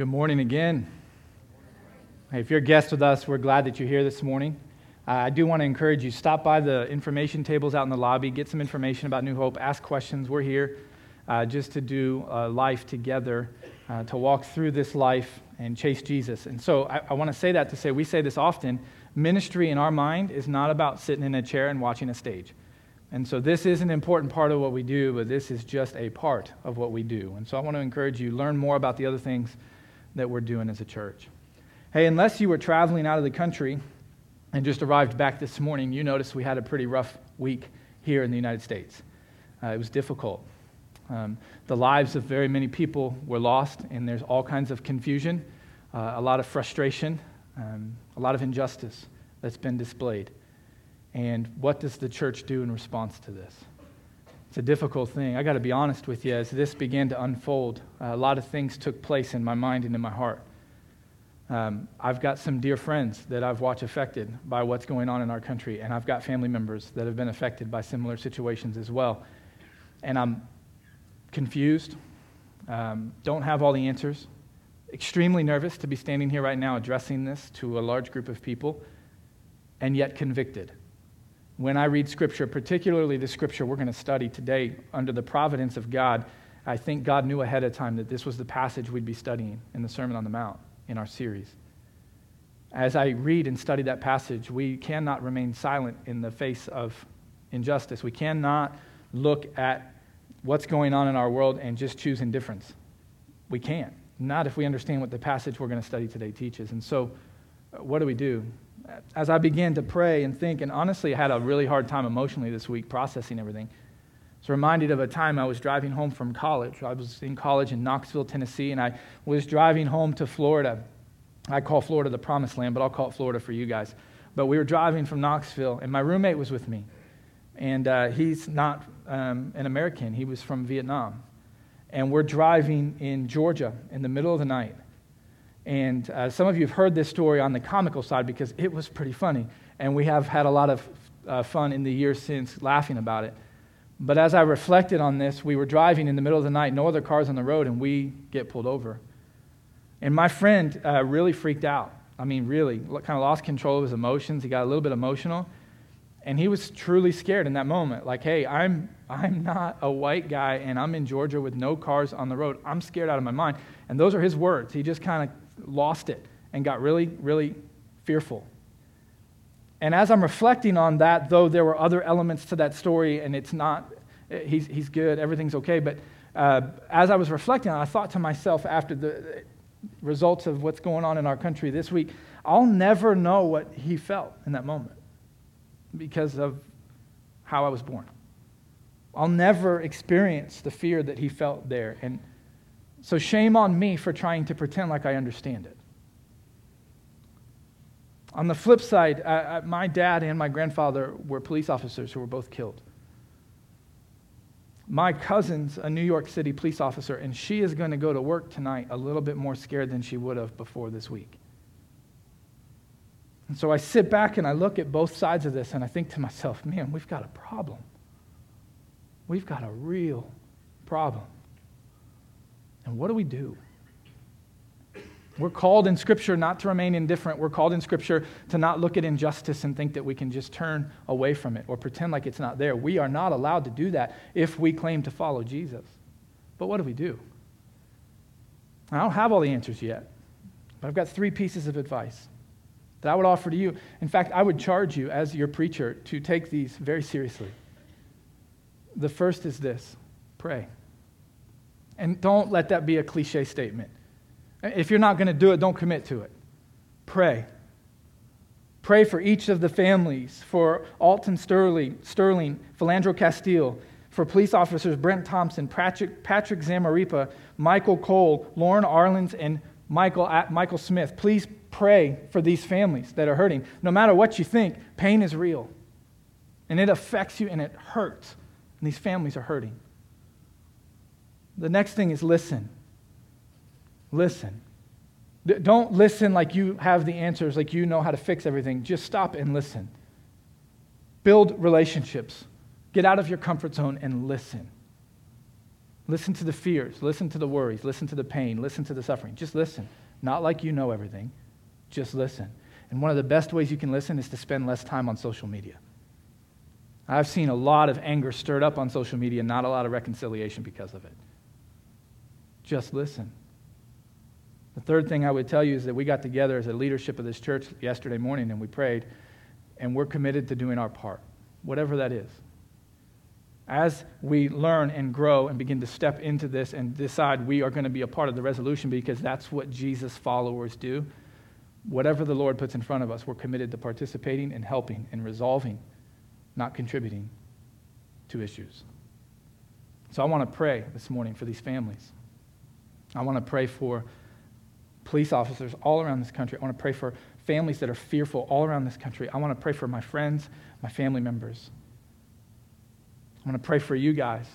Good morning again. If you're a guest with us, we're glad that you're here this morning. Uh, I do want to encourage you stop by the information tables out in the lobby, get some information about New Hope, ask questions. We're here uh, just to do uh, life together, uh, to walk through this life and chase Jesus. And so I, I want to say that to say we say this often ministry in our mind is not about sitting in a chair and watching a stage. And so this is an important part of what we do, but this is just a part of what we do. And so I want to encourage you learn more about the other things that we're doing as a church. Hey, unless you were traveling out of the country and just arrived back this morning, you noticed we had a pretty rough week here in the United States. Uh, it was difficult. Um, the lives of very many people were lost, and there's all kinds of confusion, uh, a lot of frustration, um, a lot of injustice that's been displayed. And what does the church do in response to this? It's a difficult thing. I got to be honest with you, as this began to unfold, uh, a lot of things took place in my mind and in my heart. Um, I've got some dear friends that I've watched affected by what's going on in our country, and I've got family members that have been affected by similar situations as well. And I'm confused, um, don't have all the answers, extremely nervous to be standing here right now addressing this to a large group of people, and yet convicted when I read Scripture, particularly the Scripture we're going to study today under the providence of God, I think God knew ahead of time that this was the passage we'd be studying in the Sermon on the Mount in our series. As I read and study that passage, we cannot remain silent in the face of injustice. We cannot look at what's going on in our world and just choose indifference. We can't. Not if we understand what the passage we're going to study today teaches. And so, uh, what do we do? As I began to pray and think, and honestly, I had a really hard time emotionally this week processing everything. I was reminded of a time I was driving home from college. I was in college in Knoxville, Tennessee, and I was driving home to Florida. I call Florida the promised land, but I'll call it Florida for you guys. But we were driving from Knoxville, and my roommate was with me. And uh, he's not um, an American, he was from Vietnam. And we're driving in Georgia in the middle of the night. And uh, some of you have heard this story on the comical side because it was pretty funny. And we have had a lot of uh, fun in the years since laughing about it. But as I reflected on this, we were driving in the middle of the night, no other cars on the road, and we get pulled over. And my friend uh, really freaked out. I mean, really, kind of lost control of his emotions. He got a little bit emotional. And he was truly scared in that moment. Like, hey, I'm, I'm not a white guy, and I'm in Georgia with no cars on the road. I'm scared out of my mind. And those are his words. He just kind of lost it and got really, really fearful. And as I'm reflecting on that, though there were other elements to that story, and it's not, he's, he's good, everything's okay, but uh, as I was reflecting, I thought to myself after the results of what's going on in our country this week, I'll never know what he felt in that moment because of how I was born. I'll never experience the fear that he felt there. And so, shame on me for trying to pretend like I understand it. On the flip side, my dad and my grandfather were police officers who were both killed. My cousin's a New York City police officer, and she is going to go to work tonight a little bit more scared than she would have before this week. And so I sit back and I look at both sides of this and I think to myself, man, we've got a problem. We've got a real problem. And what do we do? We're called in Scripture not to remain indifferent. We're called in Scripture to not look at injustice and think that we can just turn away from it or pretend like it's not there. We are not allowed to do that if we claim to follow Jesus. But what do we do? I don't have all the answers yet, but I've got three pieces of advice that I would offer to you. In fact, I would charge you as your preacher to take these very seriously. The first is this pray. And don't let that be a cliche statement. If you're not going to do it, don't commit to it. Pray. Pray for each of the families, for Alton Sterling, Sterling Philando Castile, for police officers Brent Thompson, Patrick, Patrick Zamarripa, Michael Krol, Lorne Ahrens, and Michael, uh, Michael Smith. Please pray for these families that are hurting. No matter what you think, pain is real. And it affects you and it hurts. And these families are hurting. The next thing is listen. Listen. Don't listen like you have the answers, like you know how to fix everything. Just stop and listen. Build relationships. Get out of your comfort zone and listen. Listen to the fears, listen to the worries, listen to the pain, listen to the suffering. Just listen. Not like you know everything, just listen. And one of the best ways you can listen is to spend less time on social media. I've seen a lot of anger stirred up on social media, not a lot of reconciliation because of it. Just listen. The third thing I would tell you is that we got together as a leadership of this church yesterday morning and we prayed, and we're committed to doing our part, whatever that is. As we learn and grow and begin to step into this and decide we are going to be a part of the resolution because that's what Jesus' followers do, whatever the Lord puts in front of us, we're committed to participating and helping and resolving, not contributing to issues. So I want to pray this morning for these families. I want to pray for police officers all around this country. I want to pray for families that are fearful all around this country. I want to pray for my friends, my family members. I want to pray for you guys.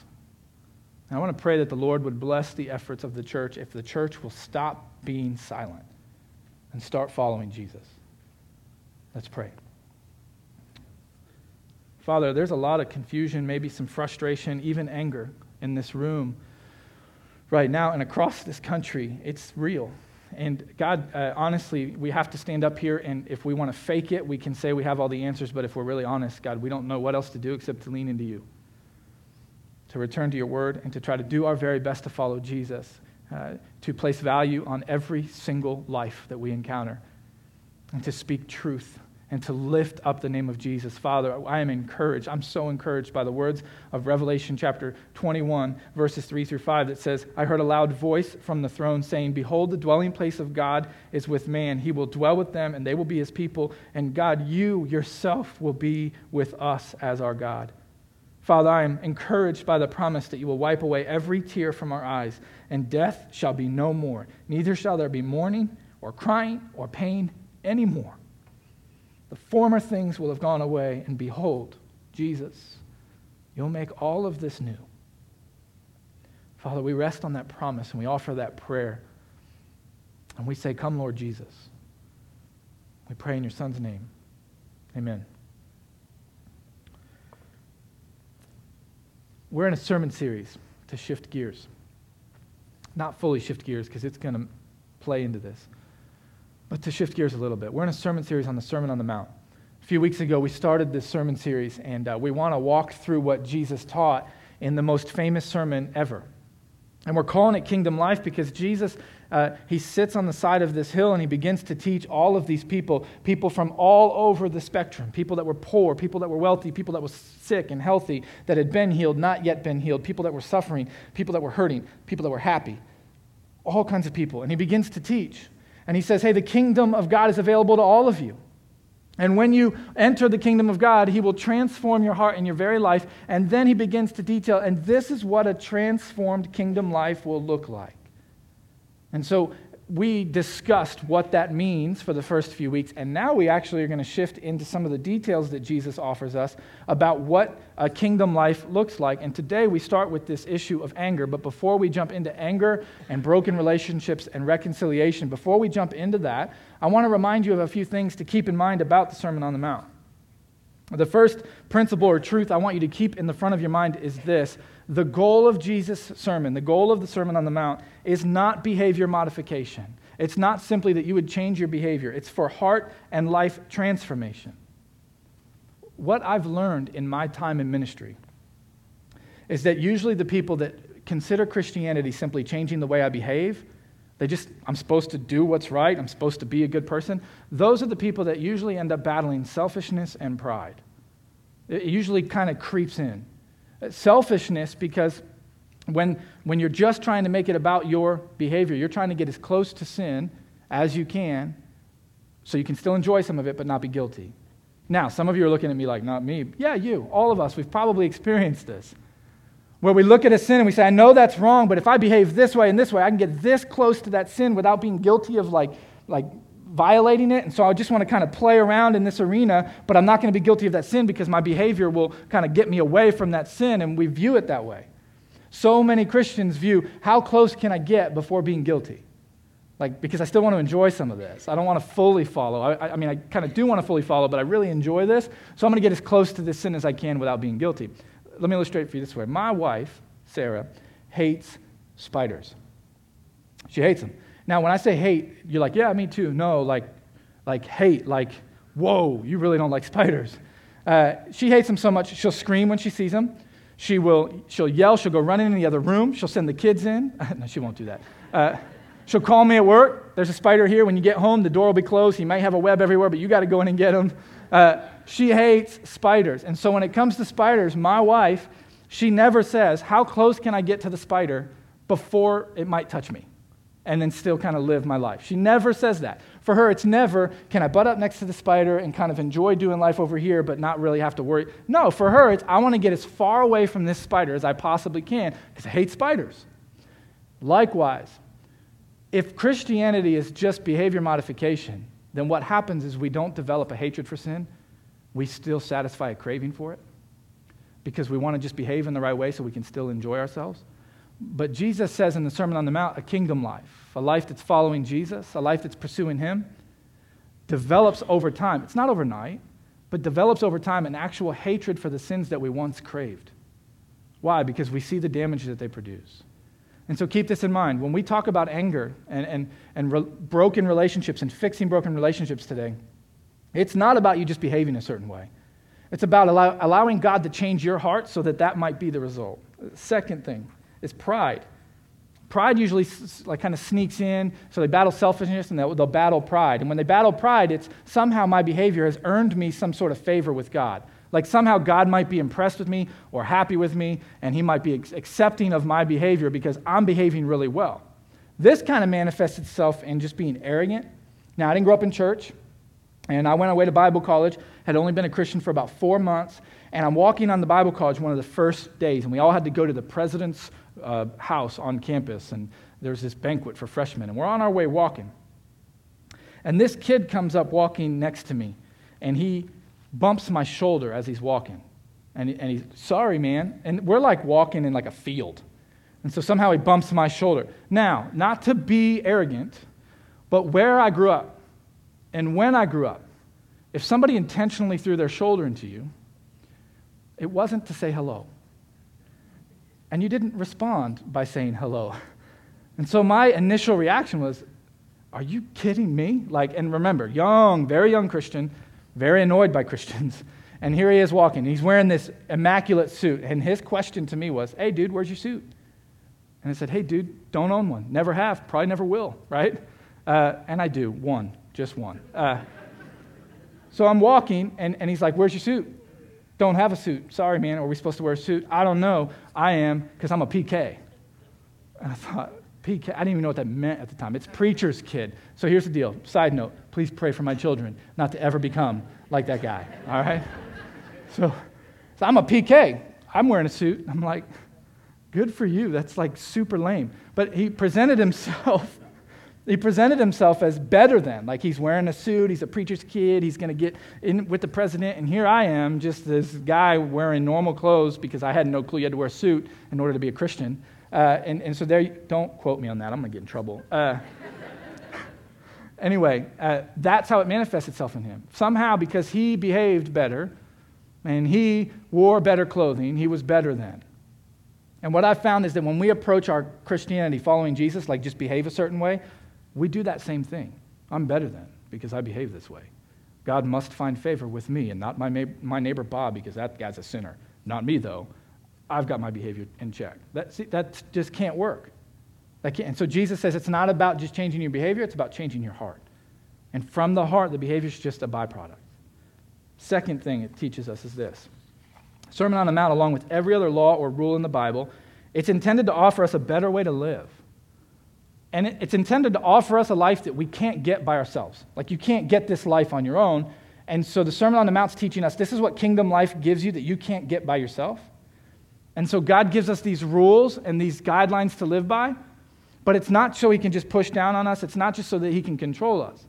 And I want to pray that the Lord would bless the efforts of the church if the church will stop being silent and start following Jesus. Let's pray. Father, there's a lot of confusion, maybe some frustration, even anger in this room right now and across this country. It's real. And God, uh, honestly, we have to stand up here, and if we want to fake it, we can say we have all the answers, but if we're really honest, God, we don't know what else to do except to lean into you, to return to your word, and to try to do our very best to follow Jesus, uh, to place value on every single life that we encounter, and to speak truth and to lift up the name of Jesus. Father, I am encouraged. I'm so encouraged by the words of Revelation chapter 21, verses 3 through 5, that says, I heard a loud voice from the throne saying, Behold, the dwelling place of God is with man. He will dwell with them, and they will be his people. And God, you yourself will be with us as our God. Father, I am encouraged by the promise that you will wipe away every tear from our eyes, and death shall be no more. Neither shall there be mourning, or crying, or pain anymore the former things will have gone away, and behold, Jesus, you'll make all of this new. Father, we rest on that promise and we offer that prayer. And we say, Come, Lord Jesus. We pray in your Son's name. Amen. We're in a sermon series to shift gears. Not fully shift gears because it's going to play into this. But to shift gears a little bit, we're in a sermon series on the Sermon on the Mount. A few weeks ago, we started this sermon series, and uh, we want to walk through what Jesus taught in the most famous sermon ever. And we're calling it Kingdom Life because Jesus, uh, he sits on the side of this hill and he begins to teach all of these people, people from all over the spectrum, people that were poor, people that were wealthy, people that were sick and healthy, that had been healed, not yet been healed, people that were suffering, people that were hurting, people that were happy, all kinds of people. And he begins to teach. And he says, Hey, the kingdom of God is available to all of you. And when you enter the kingdom of God, he will transform your heart and your very life. And then he begins to detail, and this is what a transformed kingdom life will look like. And so we discussed what that means for the first few weeks, and now we actually are going to shift into some of the details that Jesus offers us about what a kingdom life looks like. And today we start with this issue of anger. But before we jump into anger and broken relationships and reconciliation, before we jump into that, I want to remind you of a few things to keep in mind about the Sermon on the Mount. The first principle or truth I want you to keep in the front of your mind is this the goal of Jesus' sermon, the goal of the Sermon on the Mount, is not behavior modification. It's not simply that you would change your behavior, it's for heart and life transformation. What I've learned in my time in ministry is that usually the people that consider Christianity simply changing the way I behave, they just, I'm supposed to do what's right, I'm supposed to be a good person, those are the people that usually end up battling selfishness and pride. It usually kind of creeps in. Selfishness, because when, when you're just trying to make it about your behavior, you're trying to get as close to sin as you can so you can still enjoy some of it but not be guilty. Now, some of you are looking at me like, not me. Yeah, you, all of us, we've probably experienced this. Where we look at a sin and we say, I know that's wrong, but if I behave this way and this way, I can get this close to that sin without being guilty of like, like violating it. And so I just want to kind of play around in this arena, but I'm not going to be guilty of that sin because my behavior will kind of get me away from that sin. And we view it that way. So many Christians view how close can I get before being guilty? Like, because I still want to enjoy some of this. I don't want to fully follow. I, I mean, I kind of do want to fully follow, but I really enjoy this. So I'm going to get as close to this sin as I can without being guilty. Let me illustrate for you this way. My wife, Sarah, hates spiders. She hates them. Now, when I say hate, you're like, yeah, me too. No, like, like hate, like, whoa, you really don't like spiders. Uh, she hates them so much, she'll scream when she sees them. She will, she'll yell, she'll go running in the other room, she'll send the kids in. no, she won't do that. Uh, she'll call me at work. There's a spider here. When you get home, the door will be closed. He might have a web everywhere, but you got to go in and get him. Uh, she hates spiders. And so when it comes to spiders, my wife, she never says, How close can I get to the spider before it might touch me? And then still kind of live my life. She never says that. For her, it's never, Can I butt up next to the spider and kind of enjoy doing life over here, but not really have to worry? No, for her, it's, I want to get as far away from this spider as I possibly can because I hate spiders. Likewise, if Christianity is just behavior modification, then what happens is we don't develop a hatred for sin we still satisfy a craving for it because we want to just behave in the right way so we can still enjoy ourselves. But Jesus says in the Sermon on the Mount, a kingdom life, a life that's following Jesus, a life that's pursuing Him, develops over time. It's not overnight, but develops over time an actual hatred for the sins that we once craved. Why? Because we see the damage that they produce. And so keep this in mind. When we talk about anger and, and, and re- broken relationships and fixing broken relationships today, it's not about you just behaving a certain way. It's about allow, allowing God to change your heart so that that might be the result. Second thing is pride. Pride usually like kind of sneaks in, so they battle selfishness and they'll, they'll battle pride. And when they battle pride, it's somehow my behavior has earned me some sort of favor with God. Like somehow God might be impressed with me or happy with me, and He might be accepting of my behavior because I'm behaving really well. This kind of manifests itself in just being arrogant. Now, I didn't grow up in church. And I went away to Bible college, had only been a Christian for about four months, and I'm walking on the Bible college one of the first days, and we all had to go to the president's uh, house on campus, and there's this banquet for freshmen, and we're on our way walking. And this kid comes up walking next to me, and he bumps my shoulder as he's walking. And, and he's, sorry, man. And we're like walking in like a field. And so somehow he bumps my shoulder. Now, not to be arrogant, but where I grew up, and when I grew up, if somebody intentionally threw their shoulder into you, it wasn't to say hello. And you didn't respond by saying hello. And so my initial reaction was, Are you kidding me? Like, and remember, young, very young Christian, very annoyed by Christians. And here he is walking. He's wearing this immaculate suit. And his question to me was, Hey, dude, where's your suit? And I said, Hey, dude, don't own one. Never have. Probably never will, right? Uh, and I do, one just one. Uh, so I'm walking, and, and he's like, Where's your suit? Don't have a suit. Sorry, man. Are we supposed to wear a suit? I don't know. I am, because I'm a PK. And I thought, PK? I didn't even know what that meant at the time. It's preacher's kid. So here's the deal. Side note please pray for my children not to ever become like that guy. All right? So, so I'm a PK. I'm wearing a suit. I'm like, good for you. That's like super lame. But he presented himself he presented himself as better than, like he's wearing a suit, he's a preacher's kid, he's going to get in with the president, and here I am, just this guy wearing normal clothes because I had no clue you had to wear a suit in order to be a Christian. Uh, and, and so there, don't quote me on that, I'm going to get in trouble. Uh, anyway, uh, that's how it manifests itself in him. Somehow, because he behaved better and he wore better clothing, he was better than. And what I've found is that when we approach our Christianity following Jesus, like just behave a certain way, we do that same thing. I'm better than because I behave this way. God must find favor with me and not my, my neighbor Bob because that guy's a sinner. Not me, though. I've got my behavior in check. That, see, that just can't work. That can't, and so Jesus says it's not about just changing your behavior, it's about changing your heart. And from the heart, the behavior is just a byproduct. Second thing it teaches us is this Sermon on the Mount, along with every other law or rule in the Bible, it's intended to offer us a better way to live. And it's intended to offer us a life that we can't get by ourselves. Like you can't get this life on your own. And so the Sermon on the Mount's teaching us this is what kingdom life gives you that you can't get by yourself. And so God gives us these rules and these guidelines to live by, but it's not so he can just push down on us. It's not just so that he can control us.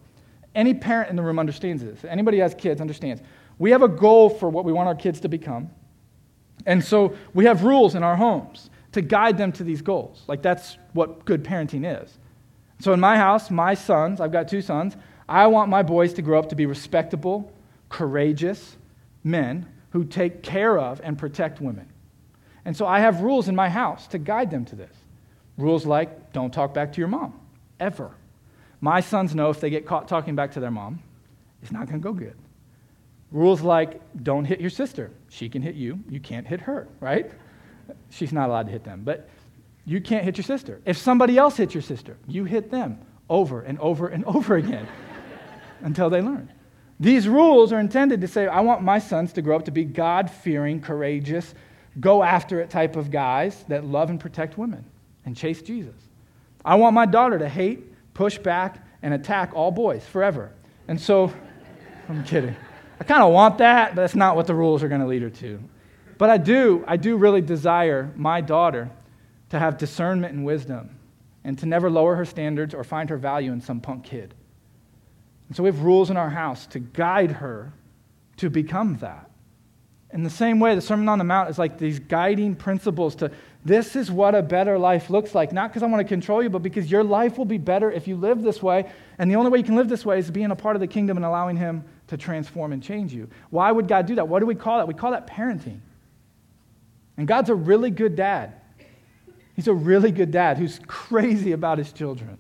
Any parent in the room understands this. Anybody who has kids understands. We have a goal for what we want our kids to become. And so we have rules in our homes to guide them to these goals. Like that's what good parenting is. So in my house, my sons, I've got two sons, I want my boys to grow up to be respectable, courageous men who take care of and protect women. And so I have rules in my house to guide them to this. Rules like don't talk back to your mom, ever. My sons know if they get caught talking back to their mom, it's not going to go good. Rules like don't hit your sister. She can hit you, you can't hit her, right? She's not allowed to hit them, but you can't hit your sister. If somebody else hits your sister, you hit them over and over and over again until they learn. These rules are intended to say, I want my sons to grow up to be God fearing, courageous, go after it type of guys that love and protect women and chase Jesus. I want my daughter to hate, push back, and attack all boys forever. And so, I'm kidding. I kind of want that, but that's not what the rules are going to lead her to. But I do, I do really desire my daughter to have discernment and wisdom and to never lower her standards or find her value in some punk kid. And so we have rules in our house to guide her to become that. In the same way, the Sermon on the Mount is like these guiding principles to this is what a better life looks like. Not because I want to control you, but because your life will be better if you live this way. And the only way you can live this way is being a part of the kingdom and allowing Him to transform and change you. Why would God do that? What do we call that? We call that parenting. And God's a really good dad. He's a really good dad who's crazy about his children.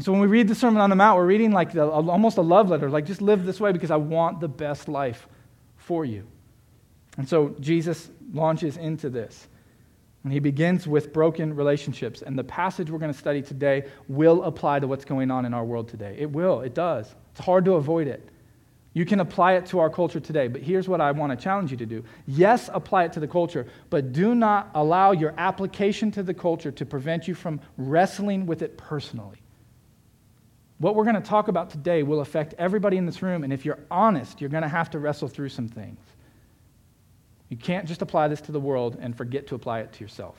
So when we read the Sermon on the Mount, we're reading like the, almost a love letter, like just live this way because I want the best life for you. And so Jesus launches into this. And he begins with broken relationships. And the passage we're going to study today will apply to what's going on in our world today. It will, it does. It's hard to avoid it. You can apply it to our culture today, but here's what I want to challenge you to do. Yes, apply it to the culture, but do not allow your application to the culture to prevent you from wrestling with it personally. What we're going to talk about today will affect everybody in this room, and if you're honest, you're going to have to wrestle through some things. You can't just apply this to the world and forget to apply it to yourself.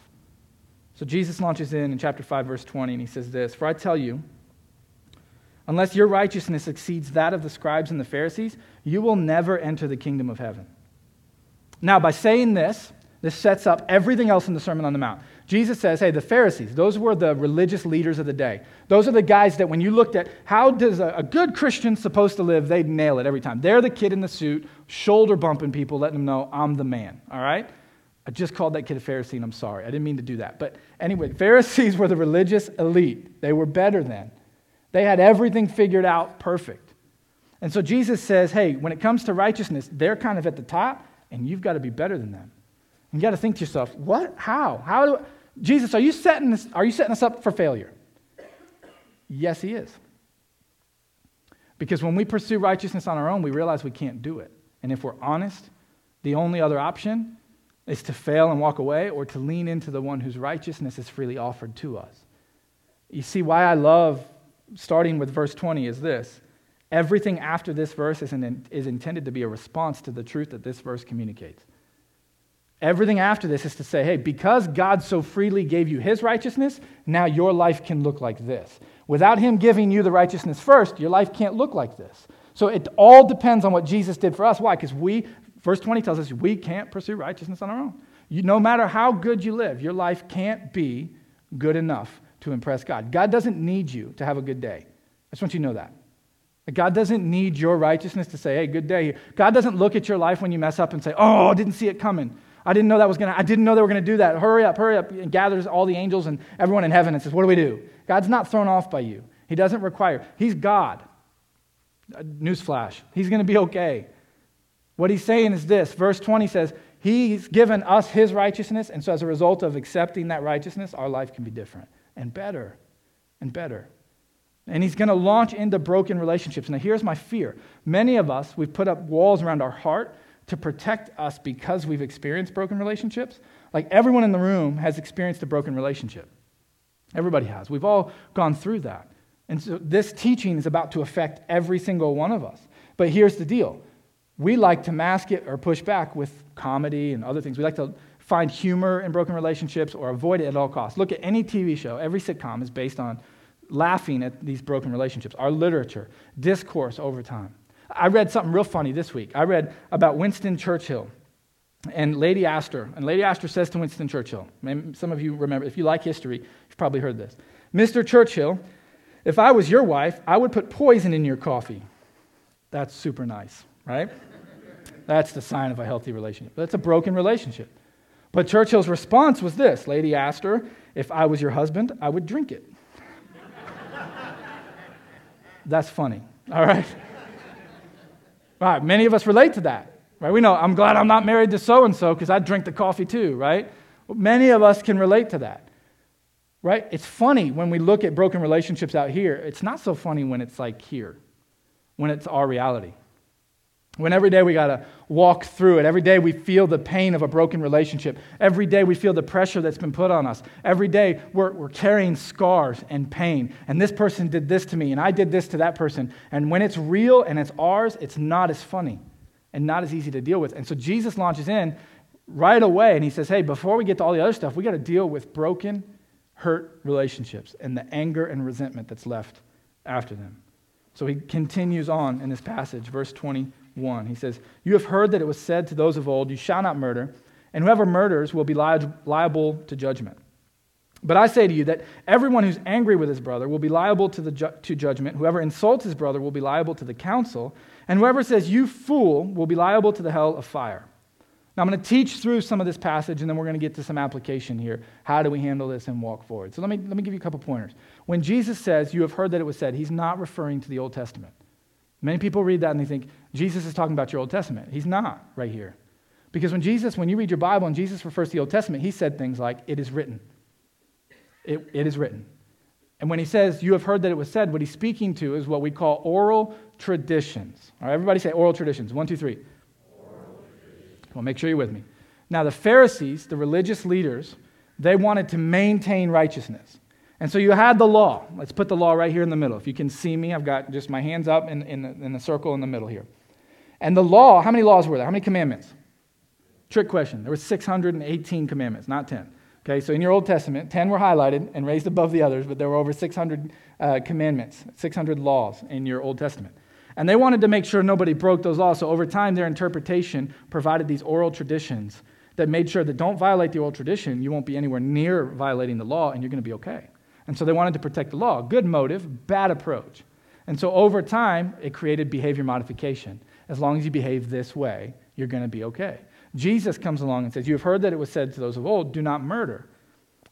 So Jesus launches in in chapter 5, verse 20, and he says this For I tell you, Unless your righteousness exceeds that of the scribes and the Pharisees, you will never enter the kingdom of heaven. Now, by saying this, this sets up everything else in the Sermon on the Mount. Jesus says, hey, the Pharisees, those were the religious leaders of the day. Those are the guys that when you looked at how does a, a good Christian supposed to live, they'd nail it every time. They're the kid in the suit, shoulder bumping people, letting them know, I'm the man, all right? I just called that kid a Pharisee, and I'm sorry. I didn't mean to do that. But anyway, Pharisees were the religious elite. They were better than. They had everything figured out perfect. And so Jesus says, hey, when it comes to righteousness, they're kind of at the top, and you've got to be better than them. And You got to think to yourself, what? How? How do I? Jesus, are you setting this, are you setting us up for failure? Yes, he is. Because when we pursue righteousness on our own, we realize we can't do it. And if we're honest, the only other option is to fail and walk away or to lean into the one whose righteousness is freely offered to us. You see, why I love starting with verse 20, is this everything after this verse is, in, is intended to be a response to the truth that this verse communicates. Everything after this is to say, hey, because God so freely gave you his righteousness, now your life can look like this. Without him giving you the righteousness first, your life can't look like this. So it all depends on what Jesus did for us. Why? Because we, verse 20 tells us, we can't pursue righteousness on our own. You, no matter how good you live, your life can't be good enough to impress God. God doesn't need you to have a good day. I just want you to know that. God doesn't need your righteousness to say, hey, good day. God doesn't look at your life when you mess up and say, oh, I didn't see it coming. I didn't know that was going to, I didn't know they were going to do that. Hurry up, hurry up. And gathers all the angels and everyone in heaven and says, what do we do? God's not thrown off by you. He doesn't require. He's God. Newsflash. He's going to be okay. What he's saying is this. Verse 20 says, He's given us His righteousness, and so as a result of accepting that righteousness, our life can be different and better and better. And he's going to launch into broken relationships. Now, here's my fear. Many of us, we've put up walls around our heart to protect us because we've experienced broken relationships. Like everyone in the room has experienced a broken relationship. Everybody has. We've all gone through that. And so this teaching is about to affect every single one of us. But here's the deal we like to mask it or push back with comedy and other things. We like to find humor in broken relationships or avoid it at all costs. Look at any TV show, every sitcom is based on laughing at these broken relationships. Our literature, discourse over time. I read something real funny this week. I read about Winston Churchill and Lady Astor. And Lady Astor says to Winston Churchill, some of you remember, if you like history, you've probably heard this. Mr. Churchill, if I was your wife, I would put poison in your coffee. That's super nice, right? That's the sign of a healthy relationship. That's a broken relationship. But Churchill's response was this Lady Astor, If I was your husband, I would drink it. That's funny, all right? All right, many of us relate to that, right? We know, I'm glad I'm not married to so and so because I'd drink the coffee too, right? Many of us can relate to that, right? It's funny when we look at broken relationships out here. It's not so funny when it's like here, when it's our reality. When every day we got to walk through it. Every day we feel the pain of a broken relationship. Every day we feel the pressure that's been put on us. Every day we're, we're carrying scars and pain. And this person did this to me, and I did this to that person. And when it's real and it's ours, it's not as funny and not as easy to deal with. And so Jesus launches in right away and he says, Hey, before we get to all the other stuff, we got to deal with broken, hurt relationships and the anger and resentment that's left after them. So he continues on in this passage, verse 20. 1. He says, You have heard that it was said to those of old, You shall not murder, and whoever murders will be li- liable to judgment. But I say to you that everyone who's angry with his brother will be liable to, the ju- to judgment. Whoever insults his brother will be liable to the council. And whoever says, You fool, will be liable to the hell of fire. Now, I'm going to teach through some of this passage, and then we're going to get to some application here. How do we handle this and walk forward? So, let me, let me give you a couple pointers. When Jesus says, You have heard that it was said, he's not referring to the Old Testament. Many people read that and they think, Jesus is talking about your Old Testament. He's not right here. Because when Jesus, when you read your Bible and Jesus refers to the Old Testament, he said things like, It is written. It, it is written. And when he says, You have heard that it was said, what he's speaking to is what we call oral traditions. All right, everybody say oral traditions. One, two, three. Well, make sure you're with me. Now, the Pharisees, the religious leaders, they wanted to maintain righteousness. And so you had the law. Let's put the law right here in the middle. If you can see me, I've got just my hands up in, in, the, in the circle in the middle here. And the law, how many laws were there? How many commandments? Trick question. There were 618 commandments, not 10. Okay, so in your Old Testament, 10 were highlighted and raised above the others, but there were over 600 uh, commandments, 600 laws in your Old Testament. And they wanted to make sure nobody broke those laws. So over time, their interpretation provided these oral traditions that made sure that don't violate the oral tradition, you won't be anywhere near violating the law, and you're going to be okay. And so they wanted to protect the law. Good motive, bad approach. And so over time, it created behavior modification. As long as you behave this way, you're going to be okay. Jesus comes along and says, You have heard that it was said to those of old, do not murder.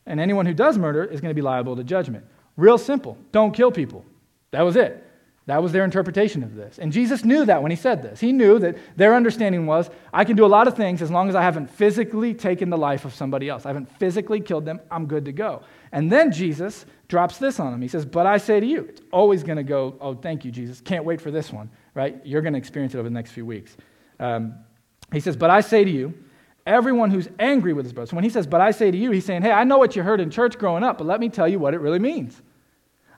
And anyone who does murder is going to be liable to judgment. Real simple. Don't kill people. That was it. That was their interpretation of this. And Jesus knew that when he said this. He knew that their understanding was I can do a lot of things as long as I haven't physically taken the life of somebody else. I haven't physically killed them. I'm good to go. And then Jesus drops this on him. He says, But I say to you, it's always going to go, Oh, thank you, Jesus. Can't wait for this one, right? You're going to experience it over the next few weeks. Um, he says, But I say to you, everyone who's angry with his brother. So when he says, But I say to you, he's saying, Hey, I know what you heard in church growing up, but let me tell you what it really means.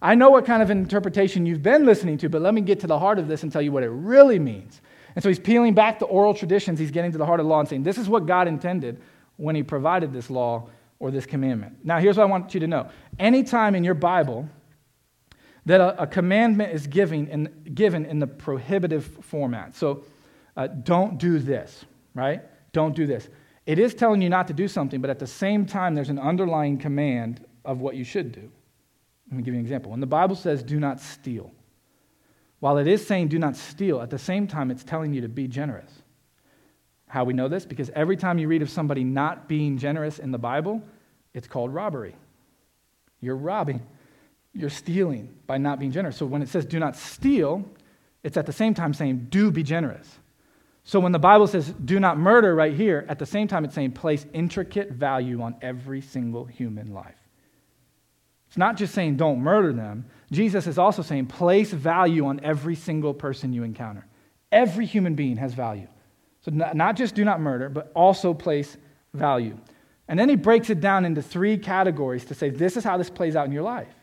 I know what kind of interpretation you've been listening to, but let me get to the heart of this and tell you what it really means. And so he's peeling back the oral traditions. He's getting to the heart of the law and saying, this is what God intended when he provided this law or this commandment. Now, here's what I want you to know. Anytime in your Bible that a, a commandment is given in, given in the prohibitive format, so uh, don't do this, right? Don't do this. It is telling you not to do something, but at the same time, there's an underlying command of what you should do. Let me give you an example. When the Bible says, do not steal, while it is saying do not steal, at the same time, it's telling you to be generous. How we know this? Because every time you read of somebody not being generous in the Bible, it's called robbery. You're robbing, you're stealing by not being generous. So when it says do not steal, it's at the same time saying do be generous. So when the Bible says do not murder right here, at the same time it's saying place intricate value on every single human life. It's not just saying don't murder them. Jesus is also saying place value on every single person you encounter. Every human being has value. So not just do not murder, but also place value. And then he breaks it down into three categories to say this is how this plays out in your life.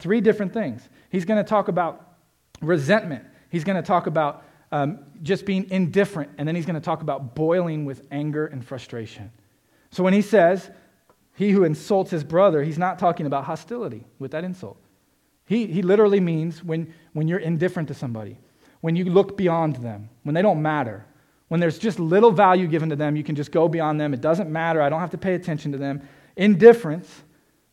Three different things. He's going to talk about resentment. He's going to talk about um, just being indifferent. And then he's going to talk about boiling with anger and frustration. So when he says, he who insults his brother, he's not talking about hostility with that insult. He, he literally means when, when you're indifferent to somebody, when you look beyond them, when they don't matter, when there's just little value given to them, you can just go beyond them. It doesn't matter. I don't have to pay attention to them. Indifference,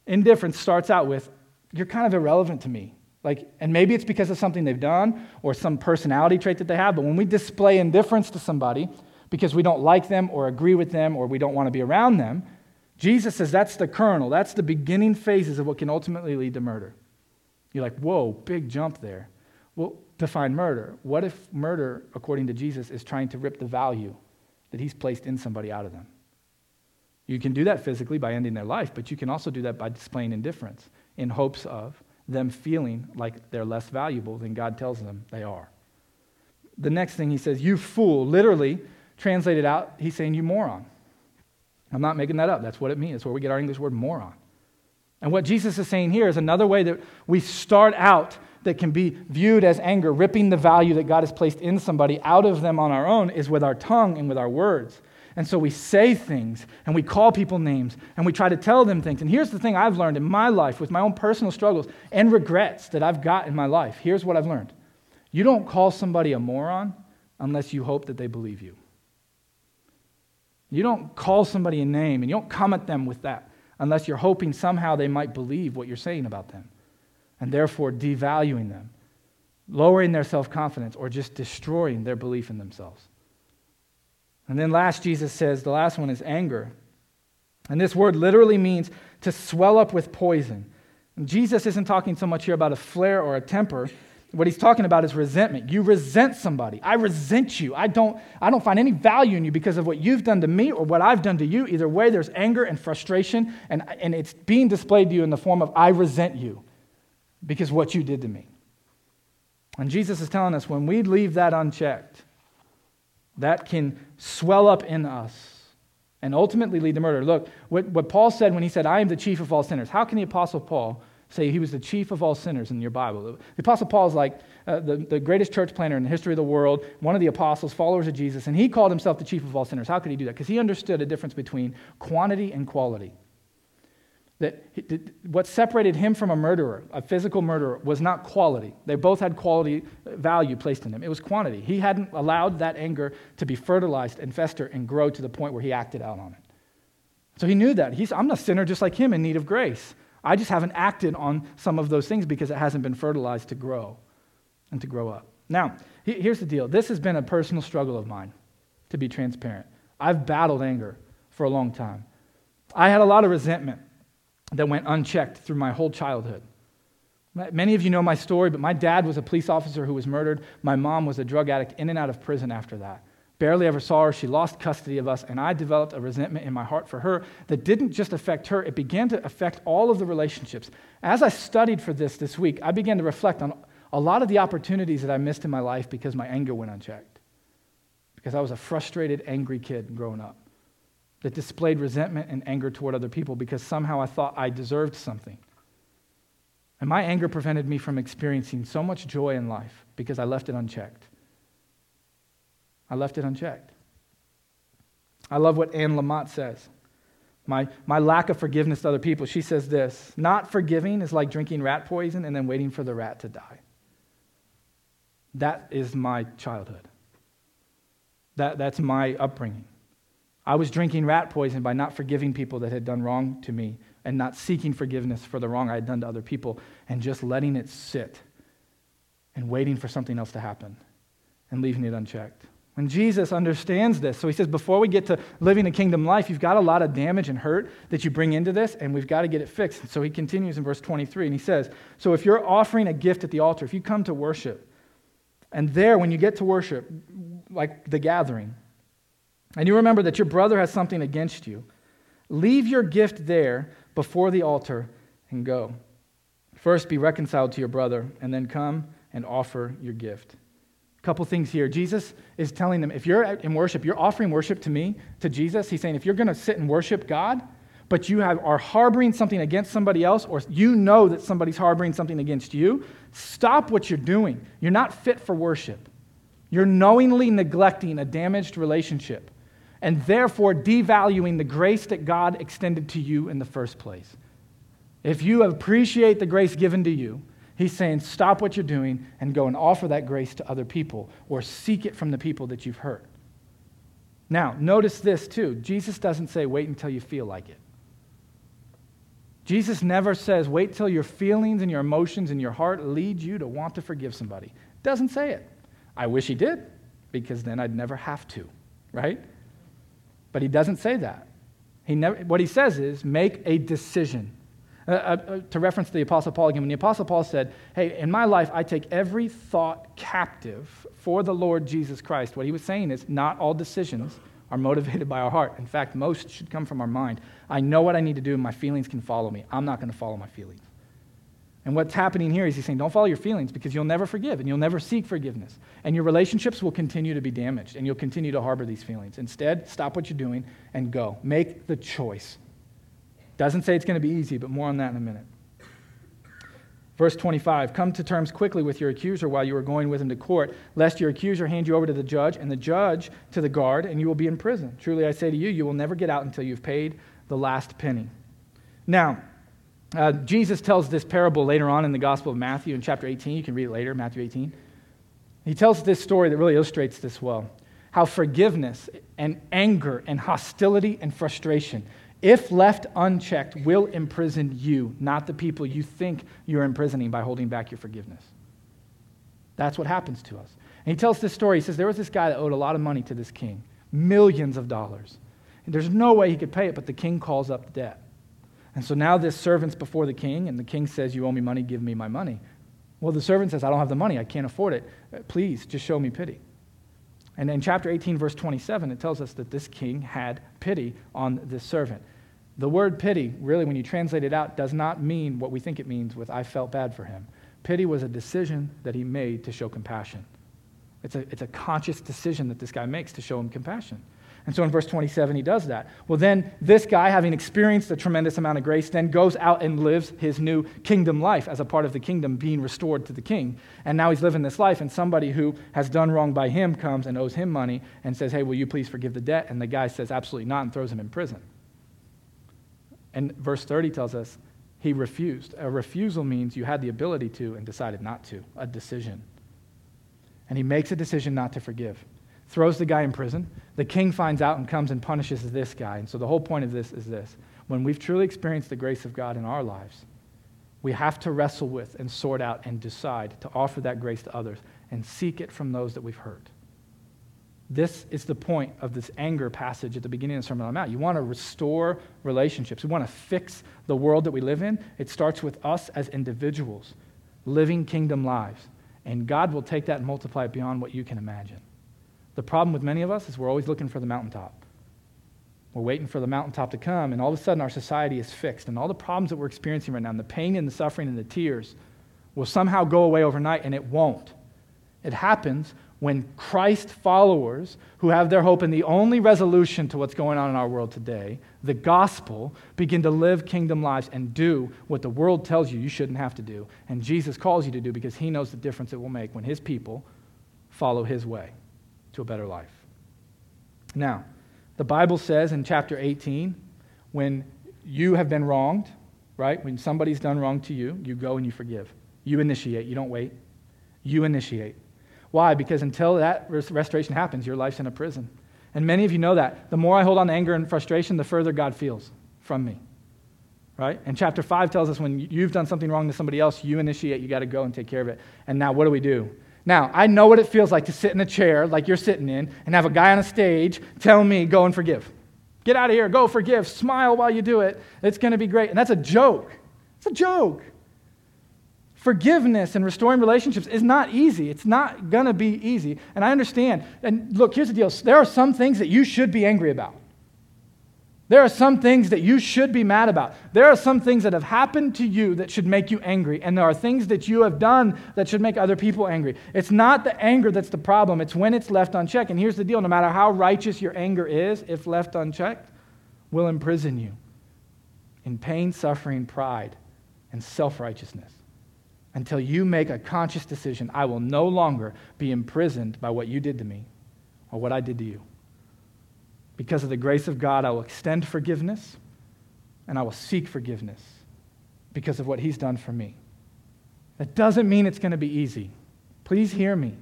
indifference starts out with, you're kind of irrelevant to me. Like, and maybe it's because of something they've done or some personality trait that they have, but when we display indifference to somebody, because we don't like them or agree with them or we don't want to be around them. Jesus says that's the kernel, that's the beginning phases of what can ultimately lead to murder. You're like, whoa, big jump there. Well, define murder. What if murder, according to Jesus, is trying to rip the value that he's placed in somebody out of them? You can do that physically by ending their life, but you can also do that by displaying indifference in hopes of them feeling like they're less valuable than God tells them they are. The next thing he says, you fool, literally translated out, he's saying, you moron. I'm not making that up. That's what it means. That's where we get our English word moron. And what Jesus is saying here is another way that we start out that can be viewed as anger, ripping the value that God has placed in somebody out of them on our own, is with our tongue and with our words. And so we say things and we call people names and we try to tell them things. And here's the thing I've learned in my life with my own personal struggles and regrets that I've got in my life. Here's what I've learned you don't call somebody a moron unless you hope that they believe you. You don't call somebody a name and you don't come at them with that unless you're hoping somehow they might believe what you're saying about them and therefore devaluing them, lowering their self confidence, or just destroying their belief in themselves. And then last, Jesus says, the last one is anger. And this word literally means to swell up with poison. And Jesus isn't talking so much here about a flare or a temper. What he's talking about is resentment. You resent somebody. I resent you. I don't, I don't find any value in you because of what you've done to me or what I've done to you. Either way, there's anger and frustration, and, and it's being displayed to you in the form of I resent you because what you did to me. And Jesus is telling us when we leave that unchecked, that can swell up in us and ultimately lead to murder. Look, what, what Paul said when he said, I am the chief of all sinners. How can the Apostle Paul say he was the chief of all sinners in your Bible? The Apostle Paul is like uh, the, the greatest church planter in the history of the world, one of the apostles, followers of Jesus, and he called himself the chief of all sinners. How could he do that? Because he understood a difference between quantity and quality that what separated him from a murderer, a physical murderer, was not quality. They both had quality value placed in them. It was quantity. He hadn't allowed that anger to be fertilized and fester and grow to the point where he acted out on it. So he knew that. He's, I'm a sinner just like him in need of grace. I just haven't acted on some of those things because it hasn't been fertilized to grow and to grow up. Now, here's the deal this has been a personal struggle of mine, to be transparent. I've battled anger for a long time. I had a lot of resentment that went unchecked through my whole childhood. Many of you know my story, but my dad was a police officer who was murdered. My mom was a drug addict in and out of prison after that. Barely ever saw her. She lost custody of us, and I developed a resentment in my heart for her that didn't just affect her, it began to affect all of the relationships. As I studied for this this week, I began to reflect on a lot of the opportunities that I missed in my life because my anger went unchecked. Because I was a frustrated, angry kid growing up that displayed resentment and anger toward other people because somehow I thought I deserved something. And my anger prevented me from experiencing so much joy in life because I left it unchecked. I left it unchecked. I love what Anne Lamott says. My, my lack of forgiveness to other people. She says this Not forgiving is like drinking rat poison and then waiting for the rat to die. That is my childhood. That, that's my upbringing. I was drinking rat poison by not forgiving people that had done wrong to me and not seeking forgiveness for the wrong I had done to other people and just letting it sit and waiting for something else to happen and leaving it unchecked. When Jesus understands this, so he says, before we get to living a kingdom life, you've got a lot of damage and hurt that you bring into this, and we've got to get it fixed. so he continues in verse 23, and he says, So if you're offering a gift at the altar, if you come to worship, and there, when you get to worship, like the gathering, and you remember that your brother has something against you, leave your gift there before the altar and go. First, be reconciled to your brother, and then come and offer your gift. Couple things here. Jesus is telling them if you're in worship, you're offering worship to me, to Jesus. He's saying if you're going to sit and worship God, but you have, are harboring something against somebody else, or you know that somebody's harboring something against you, stop what you're doing. You're not fit for worship. You're knowingly neglecting a damaged relationship and therefore devaluing the grace that God extended to you in the first place. If you appreciate the grace given to you, He's saying, stop what you're doing and go and offer that grace to other people or seek it from the people that you've hurt. Now, notice this too. Jesus doesn't say, wait until you feel like it. Jesus never says, wait till your feelings and your emotions and your heart lead you to want to forgive somebody. Doesn't say it. I wish he did, because then I'd never have to right? But he doesn't say that. He never, what he says is make a decision. Uh, uh, to reference the Apostle Paul again, when the Apostle Paul said, Hey, in my life, I take every thought captive for the Lord Jesus Christ, what he was saying is not all decisions are motivated by our heart. In fact, most should come from our mind. I know what I need to do, and my feelings can follow me. I'm not going to follow my feelings. And what's happening here is he's saying, don't follow your feelings because you'll never forgive and you'll never seek forgiveness. And your relationships will continue to be damaged and you'll continue to harbor these feelings. Instead, stop what you're doing and go. Make the choice. Doesn't say it's going to be easy, but more on that in a minute. Verse 25 Come to terms quickly with your accuser while you are going with him to court, lest your accuser hand you over to the judge, and the judge to the guard, and you will be in prison. Truly I say to you, you will never get out until you've paid the last penny. Now, uh, Jesus tells this parable later on in the Gospel of Matthew in chapter 18. You can read it later, Matthew 18. He tells this story that really illustrates this well how forgiveness and anger and hostility and frustration, if left unchecked, will imprison you, not the people you think you're imprisoning by holding back your forgiveness. That's what happens to us. And he tells this story. He says there was this guy that owed a lot of money to this king, millions of dollars. And there's no way he could pay it, but the king calls up the debt. And so now this servant's before the king, and the king says, You owe me money, give me my money. Well, the servant says, I don't have the money, I can't afford it. Uh, please, just show me pity. And in chapter 18, verse 27, it tells us that this king had pity on this servant. The word pity, really, when you translate it out, does not mean what we think it means with I felt bad for him. Pity was a decision that he made to show compassion. It's a, it's a conscious decision that this guy makes to show him compassion. And so in verse 27, he does that. Well, then this guy, having experienced a tremendous amount of grace, then goes out and lives his new kingdom life as a part of the kingdom being restored to the king. And now he's living this life, and somebody who has done wrong by him comes and owes him money and says, Hey, will you please forgive the debt? And the guy says, Absolutely not, and throws him in prison. And verse 30 tells us he refused. A refusal means you had the ability to and decided not to, a decision. And he makes a decision not to forgive throws the guy in prison. The king finds out and comes and punishes this guy. And so the whole point of this is this when we've truly experienced the grace of God in our lives, we have to wrestle with and sort out and decide to offer that grace to others and seek it from those that we've hurt. This is the point of this anger passage at the beginning of the Sermon on the Mount. You want to restore relationships. We want to fix the world that we live in. It starts with us as individuals living kingdom lives. And God will take that and multiply it beyond what you can imagine. The problem with many of us is we're always looking for the mountaintop. We're waiting for the mountaintop to come, and all of a sudden our society is fixed. And all the problems that we're experiencing right now, and the pain and the suffering and the tears, will somehow go away overnight, and it won't. It happens when Christ followers who have their hope in the only resolution to what's going on in our world today, the gospel, begin to live kingdom lives and do what the world tells you you shouldn't have to do. And Jesus calls you to do because he knows the difference it will make when his people follow his way to a better life. Now, the Bible says in chapter 18, when you have been wronged, right? When somebody's done wrong to you, you go and you forgive. You initiate, you don't wait. You initiate. Why? Because until that restoration happens, your life's in a prison. And many of you know that. The more I hold on to anger and frustration, the further God feels from me. Right? And chapter 5 tells us when you've done something wrong to somebody else, you initiate, you got to go and take care of it. And now what do we do? Now, I know what it feels like to sit in a chair like you're sitting in and have a guy on a stage tell me, go and forgive. Get out of here, go forgive, smile while you do it. It's going to be great. And that's a joke. It's a joke. Forgiveness and restoring relationships is not easy. It's not going to be easy. And I understand. And look, here's the deal there are some things that you should be angry about. There are some things that you should be mad about. There are some things that have happened to you that should make you angry. And there are things that you have done that should make other people angry. It's not the anger that's the problem, it's when it's left unchecked. And here's the deal no matter how righteous your anger is, if left unchecked, will imprison you in pain, suffering, pride, and self righteousness. Until you make a conscious decision, I will no longer be imprisoned by what you did to me or what I did to you. Because of the grace of God, I will extend forgiveness and I will seek forgiveness because of what He's done for me. That doesn't mean it's going to be easy. Please hear me.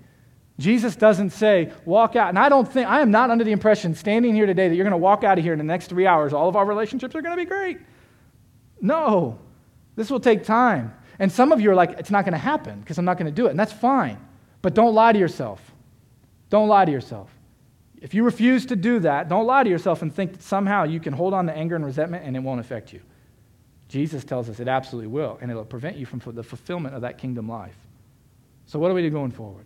Jesus doesn't say, walk out. And I don't think, I am not under the impression standing here today that you're going to walk out of here in the next three hours. All of our relationships are going to be great. No, this will take time. And some of you are like, it's not going to happen because I'm not going to do it. And that's fine. But don't lie to yourself. Don't lie to yourself If you refuse to do that, don't lie to yourself and think that somehow you can hold on to anger and resentment and it won't affect you. Jesus tells us it absolutely will, and it'll prevent you from the fulfillment of that kingdom life. So, what do we do going forward?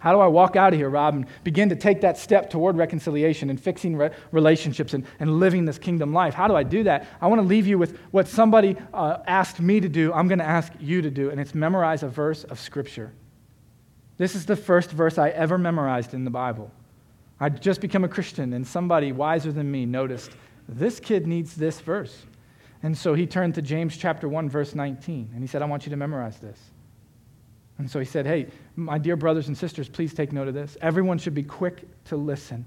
How do I walk out of here, Rob, and begin to take that step toward reconciliation and fixing re- relationships and, and living this kingdom life? How do I do that? I want to leave you with what somebody uh, asked me to do, I'm going to ask you to do, and it's memorize a verse of Scripture. This is the first verse I ever memorized in the Bible. I'd just become a Christian, and somebody wiser than me noticed this kid needs this verse. And so he turned to James chapter 1, verse 19, and he said, I want you to memorize this. And so he said, Hey, my dear brothers and sisters, please take note of this. Everyone should be quick to listen,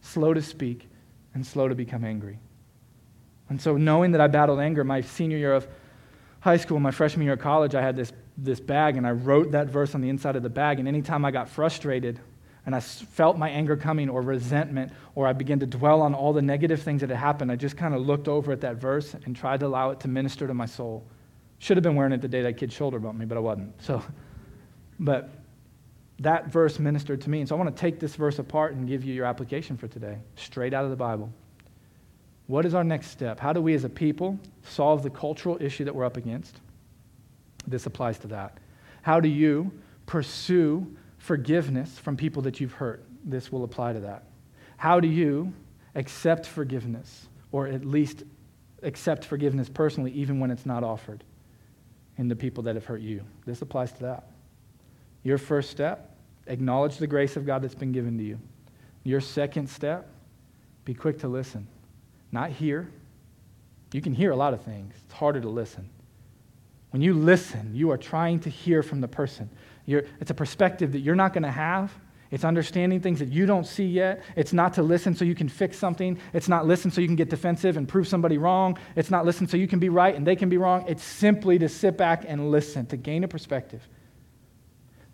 slow to speak, and slow to become angry. And so, knowing that I battled anger my senior year of high school, my freshman year of college, I had this, this bag, and I wrote that verse on the inside of the bag. And anytime I got frustrated and I felt my anger coming or resentment, or I began to dwell on all the negative things that had happened, I just kind of looked over at that verse and tried to allow it to minister to my soul. Should have been wearing it the day that kid shoulder bumped me, but I wasn't. So. But that verse ministered to me. And so I want to take this verse apart and give you your application for today, straight out of the Bible. What is our next step? How do we as a people solve the cultural issue that we're up against? This applies to that. How do you pursue forgiveness from people that you've hurt? This will apply to that. How do you accept forgiveness, or at least accept forgiveness personally, even when it's not offered in the people that have hurt you? This applies to that. Your first step, acknowledge the grace of God that's been given to you. Your second step, be quick to listen. Not hear. You can hear a lot of things, it's harder to listen. When you listen, you are trying to hear from the person. You're, it's a perspective that you're not going to have. It's understanding things that you don't see yet. It's not to listen so you can fix something. It's not listen so you can get defensive and prove somebody wrong. It's not listen so you can be right and they can be wrong. It's simply to sit back and listen, to gain a perspective.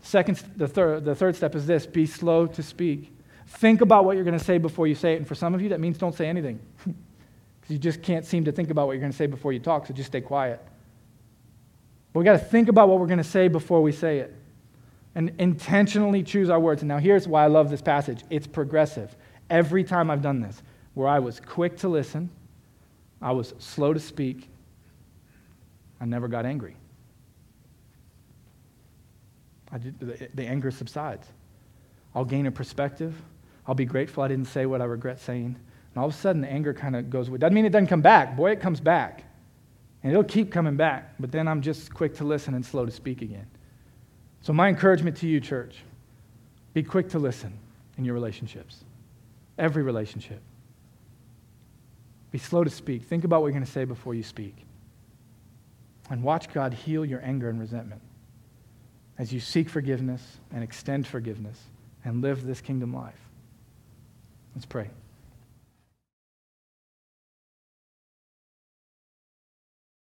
Second, the, third, the third step is this be slow to speak. Think about what you're going to say before you say it. And for some of you, that means don't say anything. Because you just can't seem to think about what you're going to say before you talk, so just stay quiet. But we got to think about what we're going to say before we say it. And intentionally choose our words. And now here's why I love this passage it's progressive. Every time I've done this, where I was quick to listen, I was slow to speak, I never got angry. Did, the, the anger subsides. I'll gain a perspective. I'll be grateful I didn't say what I regret saying. And all of a sudden, the anger kind of goes away. Doesn't mean it doesn't come back. Boy, it comes back. And it'll keep coming back. But then I'm just quick to listen and slow to speak again. So, my encouragement to you, church, be quick to listen in your relationships, every relationship. Be slow to speak. Think about what you're going to say before you speak. And watch God heal your anger and resentment as you seek forgiveness and extend forgiveness and live this kingdom life. Let's pray.